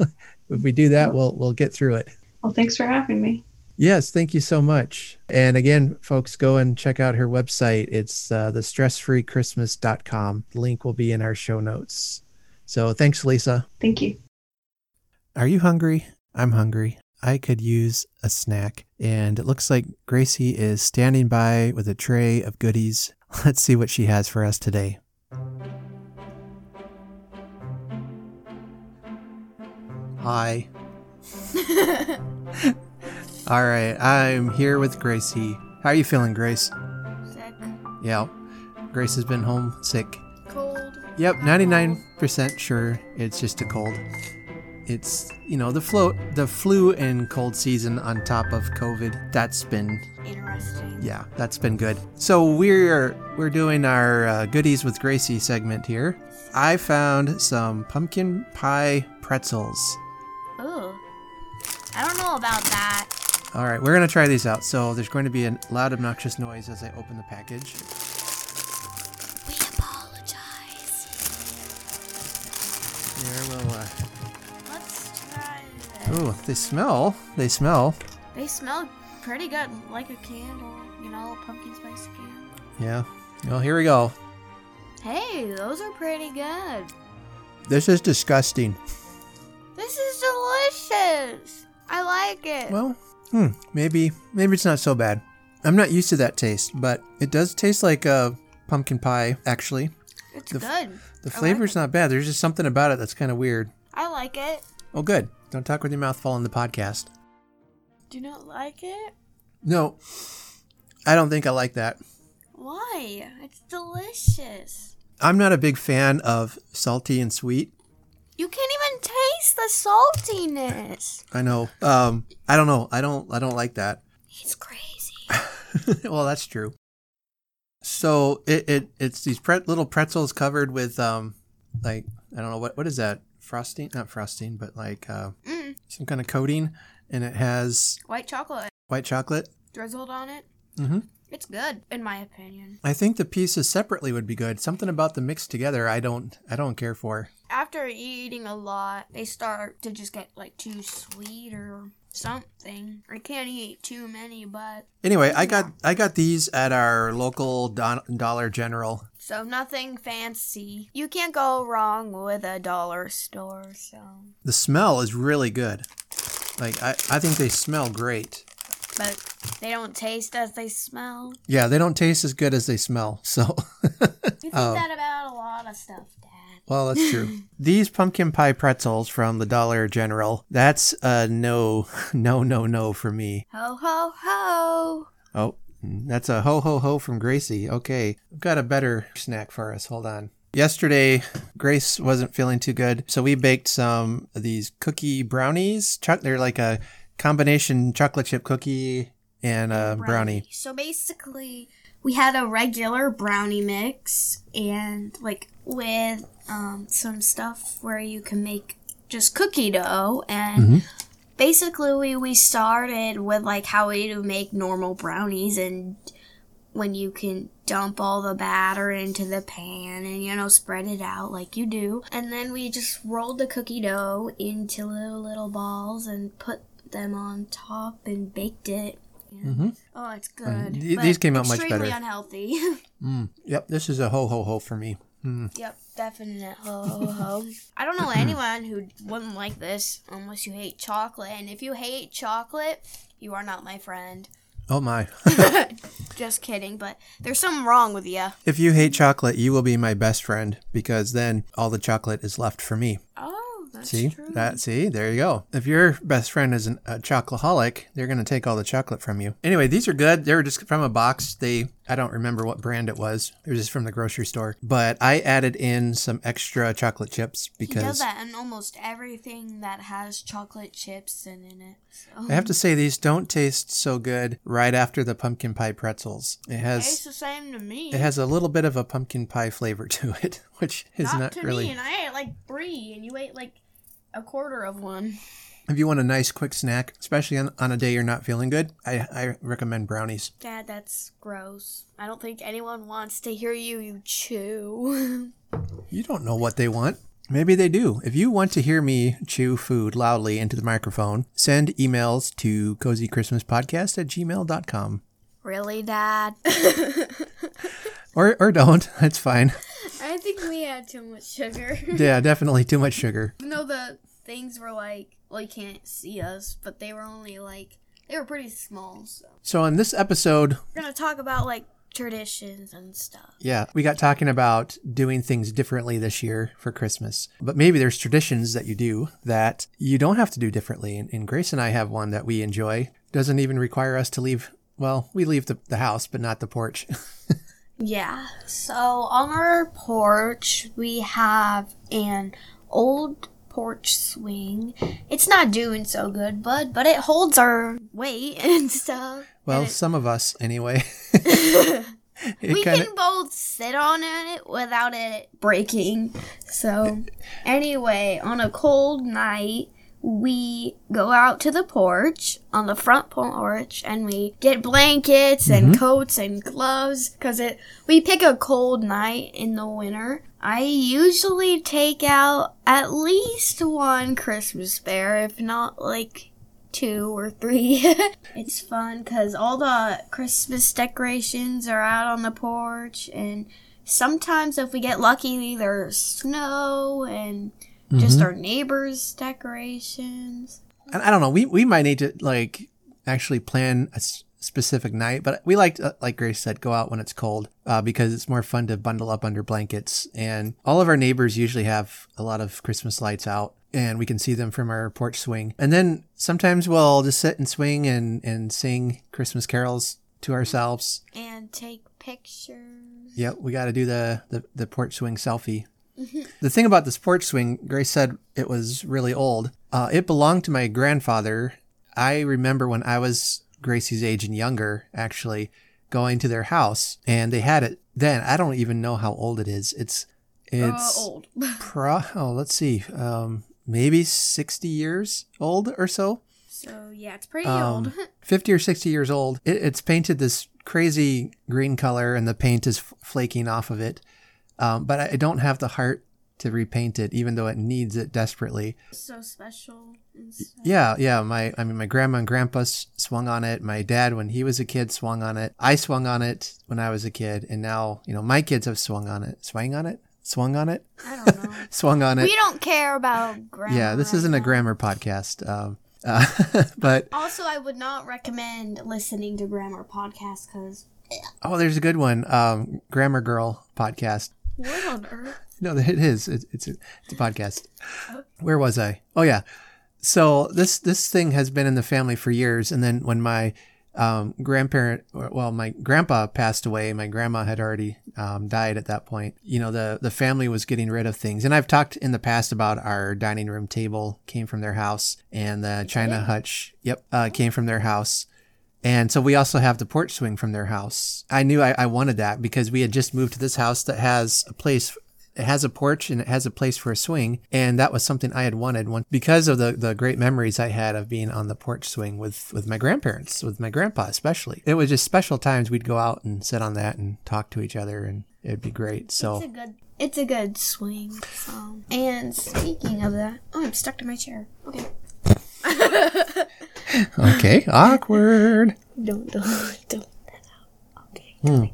if we do that, we'll, we'll get through it. Well, thanks for having me. Yes, thank you so much. And again, folks, go and check out her website. It's uh, the stressfreechristmas.com. The link will be in our show notes. So thanks, Lisa. Thank you. Are you hungry? I'm hungry. I could use a snack. And it looks like Gracie is standing by with a tray of goodies. Let's see what she has for us today. Hi. All right, I'm here with Gracie. How are you feeling, Grace? Sick. Yeah. Grace has been home sick. Cold. Yep, 99% sure it's just a cold. it's you know the flu the flu and cold season on top of COVID. That's been Interesting. yeah, that's been good. So we're we're doing our uh, goodies with Gracie segment here. I found some pumpkin pie pretzels. Ooh. I don't know about that. All right, we're gonna try these out. So there's going to be a loud, obnoxious noise as I open the package. We apologize. Here we'll. Uh, Let's try this. ooh, they smell. They smell. They smell pretty good, like a candle. You know, a pumpkin spice candle. Yeah. Well, here we go. Hey, those are pretty good. This is disgusting. This is delicious. I like it. Well, hmm, maybe maybe it's not so bad. I'm not used to that taste, but it does taste like a pumpkin pie. Actually, it's the- good. the I like flavor's not bad. There's just something about it that's kind of weird. I like it. Oh, good. Don't talk with your mouth full on the podcast. Do you not like it? No, I don't think I like that. Why? It's delicious. I'm not a big fan of salty and sweet. You can't even taste the saltiness. I know. Um, I don't know. I don't. I don't like that. He's crazy. well, that's true. So it, it it's these pre- little pretzels covered with um like I don't know what what is that frosting not frosting but like uh, Mm, some kind of coating and it has white chocolate white chocolate. drizzled on it. hmm It's good, in my opinion. I think the pieces separately would be good. Something about the mixed together I don't I don't care for. After eating a lot, they start to just get like too sweet or something. I can't eat too many, but Anyway, I got I got these at our local Don- Dollar General. so nothing fancy. You can't go wrong with a dollar store, so. The smell is really good. Like I I think they smell great. But they don't taste as they smell. Yeah, they don't taste as good as they smell. So You think Oh. that about a lot of stuff, Dad. Well, that's true. These pumpkin pie pretzels from the Dollar General, that's a no, no, no, no for me. Ho ho ho! Oh, that's a ho, ho, ho from Gracie. Okay, I've got a better snack for us. Hold on. Yesterday, Grace wasn't feeling too good, so we baked some of these cookie brownies. Chuck, they're like a combination chocolate chip cookie and a brownie. So basically, we had a regular brownie mix and like with um, some stuff where you can make just cookie dough and Mhm. basically we, we started with like how we do make normal brownies and when you can dump all the batter into the pan and you know spread it out like you do and then we just rolled the cookie dough into little little balls and put them on top and baked it Mhm. oh it's good th- these came out much extremely better. unhealthy Mm. Yep, this is a ho, ho, ho for me. Mm. yep definite ho ho ho i don't know anyone who wouldn't like this unless you hate chocolate and if you hate chocolate you are not my friend Oh my. just kidding but there's something wrong with you If you hate chocolate, you will be my best friend because then all the chocolate is left for me. oh that's see true that? See, there you go. If your best friend is an, a chocoholic, they're gonna take all the chocolate from you. Anyway, these are good. They were just from a box. They I don't remember what brand it was. It was just from the grocery store. But I added in some extra chocolate chips because he does that in almost everything that has chocolate chips in, in it so. I have to say these don't taste so good right after the pumpkin pie pretzels. It has tastes has the same to me it has a little bit of a pumpkin pie flavor to it, which is not, not, to really. me and i ate like three and you ate like a quarter of one If you want a nice quick snack, especially on, on a day you're not feeling good, I, I recommend brownies. Dad, that's gross. I don't think anyone wants to hear you, you chew. You don't know what they want. Maybe they do. If you want to hear me chew food loudly into the microphone, send emails to cozychristmaspodcast at gmail.com. really, Dad? Or, or don't. That's fine. I think we had too much sugar. Yeah, definitely too much sugar. Even though the things were like, well, you can't see us, but they were only like, they were pretty small. So So, in this episode, we're gonna talk about like traditions and stuff. yeah, we got talking about doing things differently this year for Christmas. But maybe there's traditions that you do that you don't have to do differently. And, and Grace and I have one that we enjoy. Doesn't even require us to leave. Well, we leave the, the house, but not the porch. Yeah. So on our porch, we have an old porch swing. It's not doing so good, bud, but it holds our weight and stuff. Well, And it- some of us anyway. We kinda- can both sit on it without it breaking. So, anyway, on a cold night, we go out to the porch on the front porch and we get blankets and mm-hmm. coats and gloves because it we pick a cold night in the winter. I usually take out at least one Christmas bear, if not like two or three. it's fun because all the Christmas decorations are out on the porch, and sometimes if we get lucky, there's snow and just our neighbors' decorations. I, I don't know. We we might need to like actually plan a s- specific night, but we like to, like Grace said, go out when it's cold uh, because it's more fun to bundle up under blankets. And all of our neighbors usually have a lot of Christmas lights out. And we can see them from our porch swing. And then sometimes we'll just sit and swing and, and sing Christmas carols to ourselves. And take pictures. Yep, we got to do the, the, the porch swing selfie. The thing about this porch swing, Grace said it was really old. Uh, it belonged to my grandfather. I remember when I was Gracie's age and younger, actually, going to their house, and they had it then. I don't even know how old it is. It's it's uh, old. pro. Oh, let's see, um, maybe sixty years old or so. so yeah, it's pretty Um, old. 50 or 60 years old. It, it's painted this crazy green color and the paint is f- flaking off of it. Um, but I, don't have the heart to repaint it, even though it needs it desperately. so special and. Yeah, yeah. My, I mean, my grandma and grandpa s- swung on it. My dad, when he was a kid, swung on it. I swung on it when I was a kid, and now, you know, my kids have swung on it. Swung on it? Swung on it? I don't know. Swung on it. we don't care about grammar. yeah, this isn't a grammar podcast. Um, uh, but Also, I would not recommend listening to grammar podcasts because oh, there's a good one. Um, Grammar Girl podcast. What on earth? No, it is. It, it's a, it's a podcast. Where was I? Oh yeah. So this this thing has been in the family for years, and then when my um, grandparent, well, my grandpa passed away, my grandma had already um, died at that point. You know, the the family was getting rid of things, and I've talked in the past about our dining room table came from their house, and the china hutch, yep, uh, came from their house. And so we also have the porch swing from their house. I knew I, I wanted that because we had just moved to this house that has a place. It has a porch and it has a place for a swing, and that was something I had wanted one because of the, the great memories I had of being on the porch swing with with my grandparents, with my grandpa especially. It was just special times we'd go out and sit on that and talk to each other, and it'd be great. So It's a good. It's a good swing. And speaking of that, oh, I'm stuck to my chair. Okay. okay, awkward. Don't don't don't. Okay. Hmm.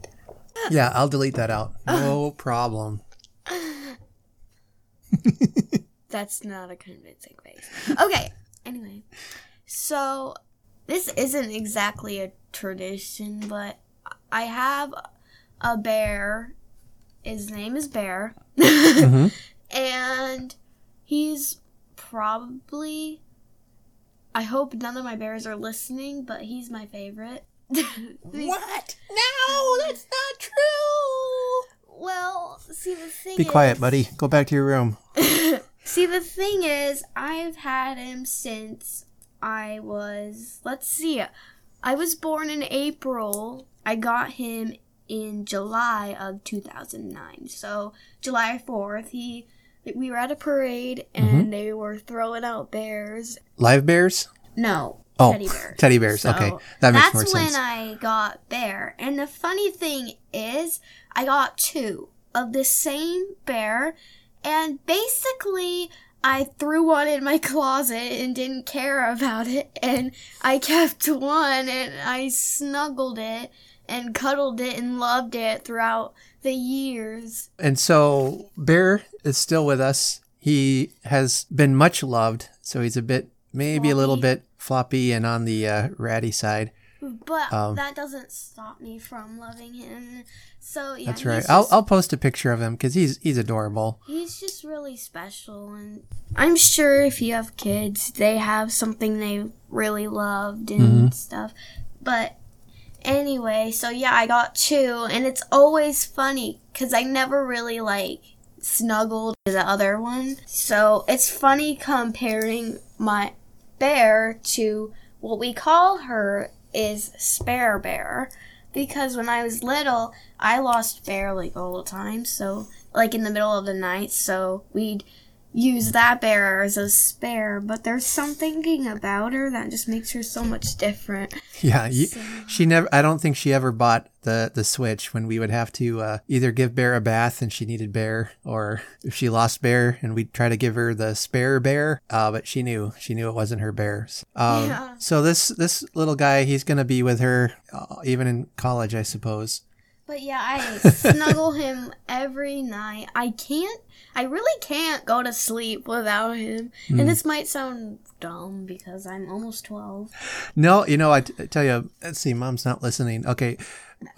Yeah, I'll delete that out. No problem. That's not a convincing face. Okay. Anyway, so this isn't exactly a tradition, but I have a bear. His name is Bear, Mhm. and he's probably. I hope none of my bears are listening, but he's my favorite. What? No, that's not true. Well, see the thing. Be quiet, buddy. Go back to your room. See, the thing is, I've had him since I was, let's see, I was born in April. I got him in July of 2009. So, July 4th, he we were at a parade and Mm-hmm. they were throwing out bears. Live bears? No, Oh, teddy bears. teddy bears. So, okay, that makes more sense. That's when I got bear. And the funny thing is, I got two of the same bear, and basically, I threw one in my closet and didn't care about it, and I kept one and I snuggled it and cuddled it and loved it throughout the years. And so Bear is still with us. He has been much loved, so he's a bit, maybe a little bit floppy and on the uh, ratty side. But Um, that doesn't stop me from loving him. So yeah, That's right. I'll I'll post a picture of him because he's he's adorable. He's just really special, and I'm sure if you have kids, they have something they really loved and stuff. But anyway, so yeah, I got two, and it's always funny because I never really like snuggled the other one. So it's funny comparing my bear to what we call her is Spare Bear because when I was little, I lost Bear like all the time. So like in the middle of the night, so we'd use that bear as a spare, but there's something about her that just makes her so much different. Yeah, you, So- she never. I don't think she ever bought the the switch when we would have to uh, either give Bear a bath and she needed Bear, or if she lost Bear and we'd try to give her the spare Bear. Uh, but she knew she knew it wasn't her Bear's. Um, Yeah. So this this little guy, he's gonna be with her uh, even in college, I suppose. But yeah, I snuggle him every night. I can't, I really can't go to sleep without him. Hmm. And this might sound dumb because I'm almost 12. No, you know, I, t- I tell you, let's see, mom's not listening. Okay,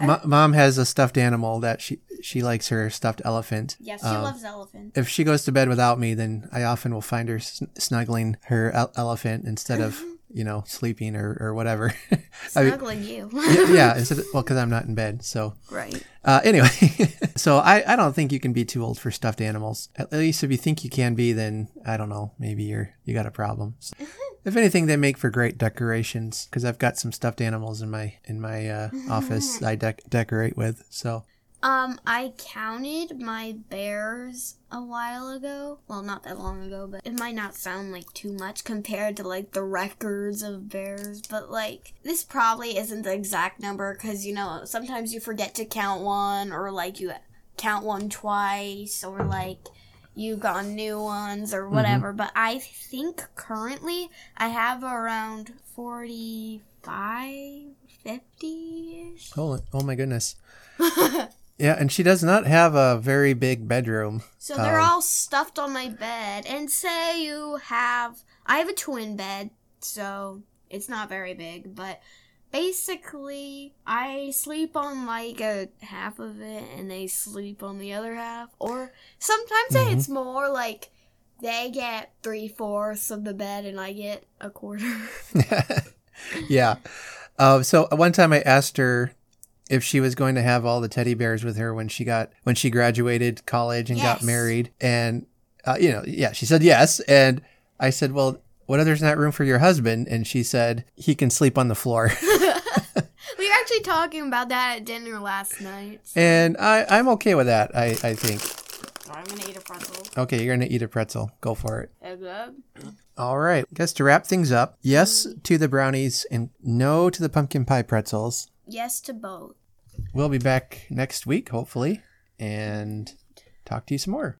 Mo- mom has a stuffed animal that she she likes her stuffed elephant. Yes, she Um, loves elephants. If she goes to bed without me, then I often will find her s- snuggling her el- elephant instead of you know sleeping or or whatever. I mean, Snuggling you. yeah, yeah, instead of, well, because I'm not in bed. So right. uh, anyway, so I I don't think you can be too old for stuffed animals. At least if you think you can be, then I don't know, maybe you're you got a problem. So, if anything, they make for great decorations because I've got some stuffed animals in my in my uh, office I dec- decorate with. So Um, I counted my bears a while ago. Well, not that long ago, but it might not sound like too much compared to like the records of bears. But like, this probably isn't the exact number because you know sometimes you forget to count one, or like you count one twice, or like you got new ones or whatever. But I think currently I have around 45, 50 ish. oh oh my goodness, yeah, and she does not have a very big bedroom. So they're Um, all stuffed on my bed. And say you have, I have a twin bed, so it's not very big, but basically I sleep on like a half of it and they sleep on the other half. Or sometimes Mhm. it's more like they get three fourths of the bed and I get a quarter. yeah. Uh, so one time I asked her if she was going to have all the teddy bears with her when she got when she graduated college and got married, and uh, you know, yeah, she said yes, and I said, well, what if there's not room for your husband? And she said he can sleep on the floor, we were actually talking about that at dinner last night. so and I I'm okay with that. I I think I'm gonna eat a pretzel. okay, you're gonna eat a pretzel, go for it. A good? All right, guess to wrap things up, yes to the brownies and no to the pumpkin pie pretzels. Yes to both. We'll be back next week, hopefully, and talk to you some more.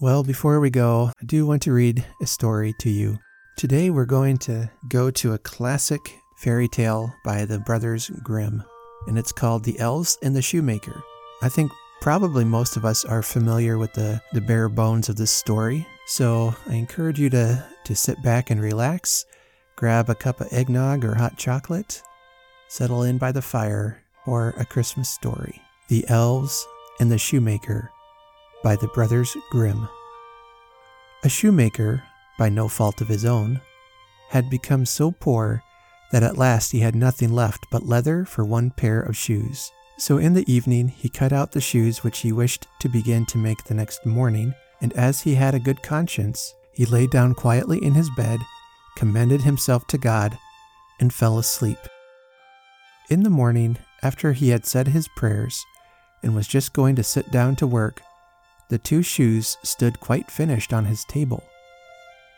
Well, before we go, I do want to read a story to you. Today we're going to go to a classic fairy tale by the Brothers Grimm, and it's called The Elves and the Shoemaker. I think probably most of us are familiar with the, the bare bones of this story, so I encourage you to, to sit back and relax, grab a cup of eggnog or hot chocolate, settle in by the fire for a Christmas story The Elves and the Shoemaker by the Brothers Grimm. A shoemaker, by no fault of his own, had become so poor that at last he had nothing left but leather for one pair of shoes. So in the evening he cut out the shoes which he wished to begin to make the next morning, and as he had a good conscience, he lay down quietly in his bed, commended himself to God, and fell asleep. In the morning, after he had said his prayers and was just going to sit down to work, the two shoes stood quite finished on his table.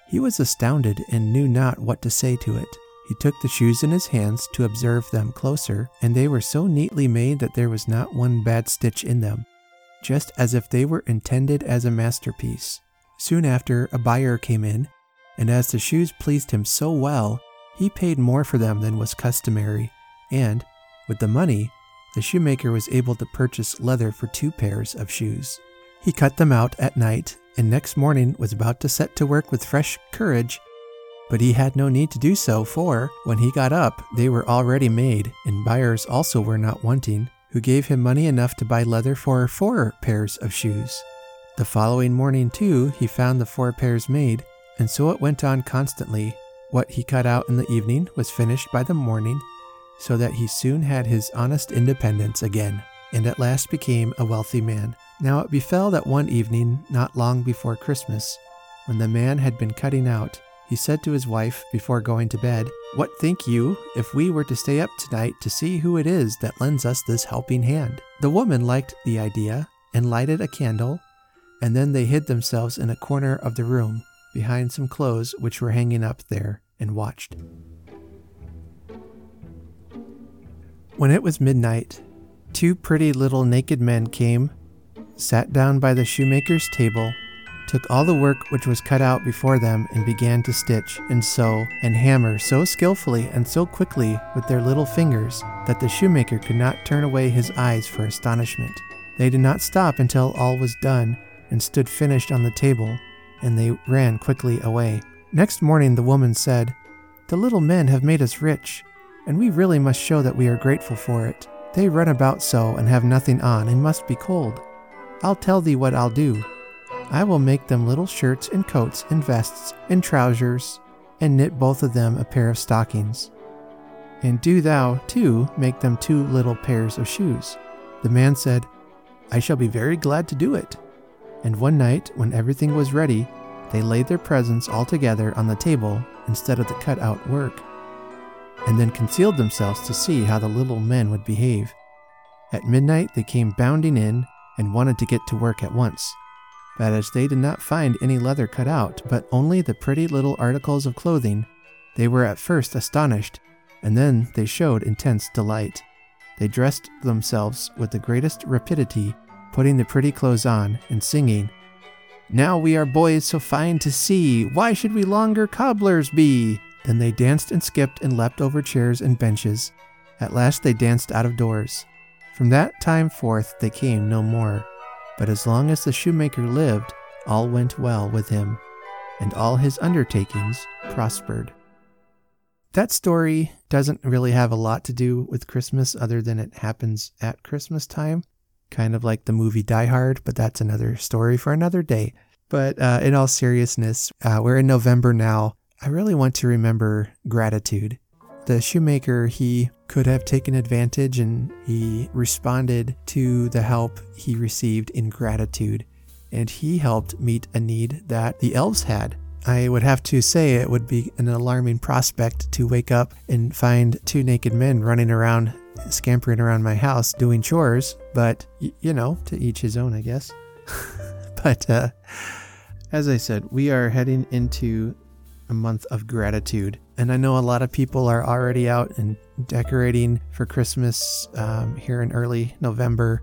He was astounded and knew not what to say to it. He took the shoes in his hands to observe them closer, and they were so neatly made that there was not one bad stitch in them, just as if they were intended as a masterpiece. Soon after, a buyer came in, and as the shoes pleased him so well, he paid more for them than was customary, and, with the money, the shoemaker was able to purchase leather for two pairs of shoes. He cut them out at night, and next morning was about to set to work with fresh courage. But he had no need to do so, for when he got up, they were already made, and buyers also were not wanting, who gave him money enough to buy leather for four pairs of shoes. The following morning, too, he found the four pairs made, and so it went on constantly. What he cut out in the evening was finished by the morning, so that he soon had his honest independence again, and at last became a wealthy man. Now it befell that one evening, not long before Christmas, when the man had been cutting out, he said to his wife before going to bed, What think you if we were to stay up tonight to see who it is that lends us this helping hand? The woman liked the idea and lighted a candle, and then they hid themselves in a corner of the room behind some clothes which were hanging up there and watched. When it was midnight, two pretty little naked men came, sat down by the shoemaker's table, took all the work which was cut out before them, and began to stitch and sew and hammer so skillfully and so quickly with their little fingers that the shoemaker could not turn away his eyes for astonishment. They did not stop until all was done and stood finished on the table, and they ran quickly away. Next morning the woman said, The little men have made us rich, and we really must show that we are grateful for it. They run about so and have nothing on and must be cold. I'll tell thee what I'll do. I will make them little shirts and coats and vests and trousers, and knit both of them a pair of stockings. And do thou, too, make them two little pairs of shoes. The man said, I shall be very glad to do it. And one night, when everything was ready, they laid their presents all together on the table instead of the cut out work, and then concealed themselves to see how the little men would behave. At midnight, they came bounding in and wanted to get to work at once. But as they did not find any leather cut out, but only the pretty little articles of clothing, they were at first astonished, and then they showed intense delight. They dressed themselves with the greatest rapidity, putting the pretty clothes on, and singing, Now we are boys so fine to see, why should we longer cobblers be? Then they danced and skipped and leapt over chairs and benches. At last they danced out of doors. From that time forth they came no more. But as long as the shoemaker lived, all went well with him, and all his undertakings prospered. That story doesn't really have a lot to do with Christmas other than it happens at Christmas time, kind of like the movie Die Hard, but that's another story for another day. But uh, in all seriousness, uh, we're in November now. I really want to remember gratitude. The shoemaker, he could have taken advantage and he responded to the help he received in gratitude. And he helped meet a need that the elves had. I would have to say it would be an alarming prospect to wake up and find two naked men running around, scampering around my house doing chores, but you know, to each his own, I guess. but uh, as I said, we are heading into a month of gratitude. And I know a lot of people are already out and decorating for Christmas um, here in early November,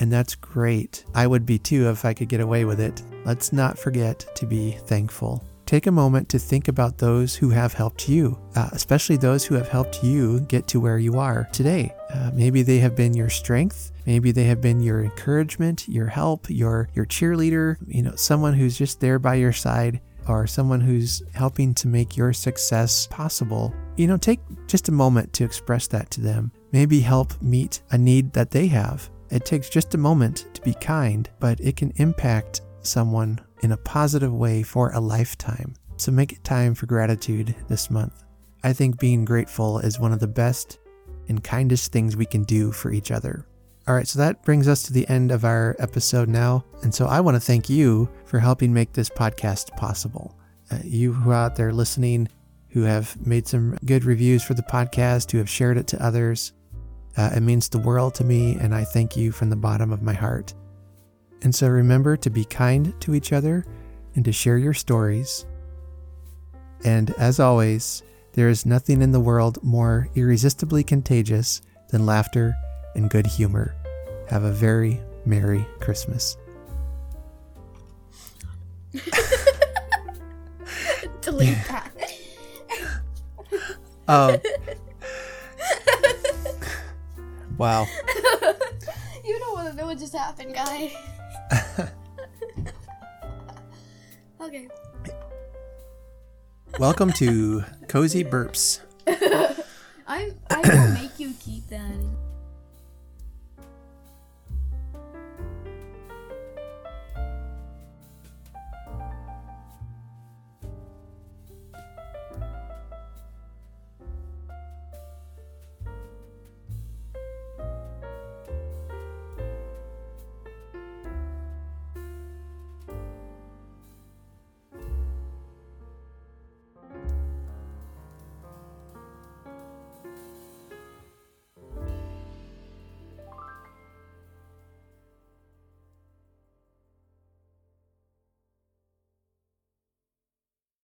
and that's great. I would be too if I could get away with it. Let's not forget to be thankful. Take a moment to think about those who have helped you, uh, especially those who have helped you get to where you are today. Uh, maybe they have been your strength. Maybe they have been your encouragement, your help, your your cheerleader. You know, someone who's just there by your side or someone who's helping to make your success possible, you know, take just a moment to express that to them. Maybe help meet a need that they have. It takes just a moment to be kind, but it can impact someone in a positive way for a lifetime. So make time for gratitude this month. I think being grateful is one of the best and kindest things we can do for each other. All right, so that brings us to the end of our episode now. And so I want to thank you for helping make this podcast possible. Uh, you who are out there listening, who have made some good reviews for the podcast, who have shared it to others, uh, it means the world to me, and I thank you from the bottom of my heart. And so remember to be kind to each other and to share your stories. And as always, there is nothing in the world more irresistibly contagious than laughter and good humor. Have a very Merry Christmas. Delete that. Oh. wow. you don't want to know what just happened, guy. okay. Welcome to Cozy Burps. I'm. I will make you keep that.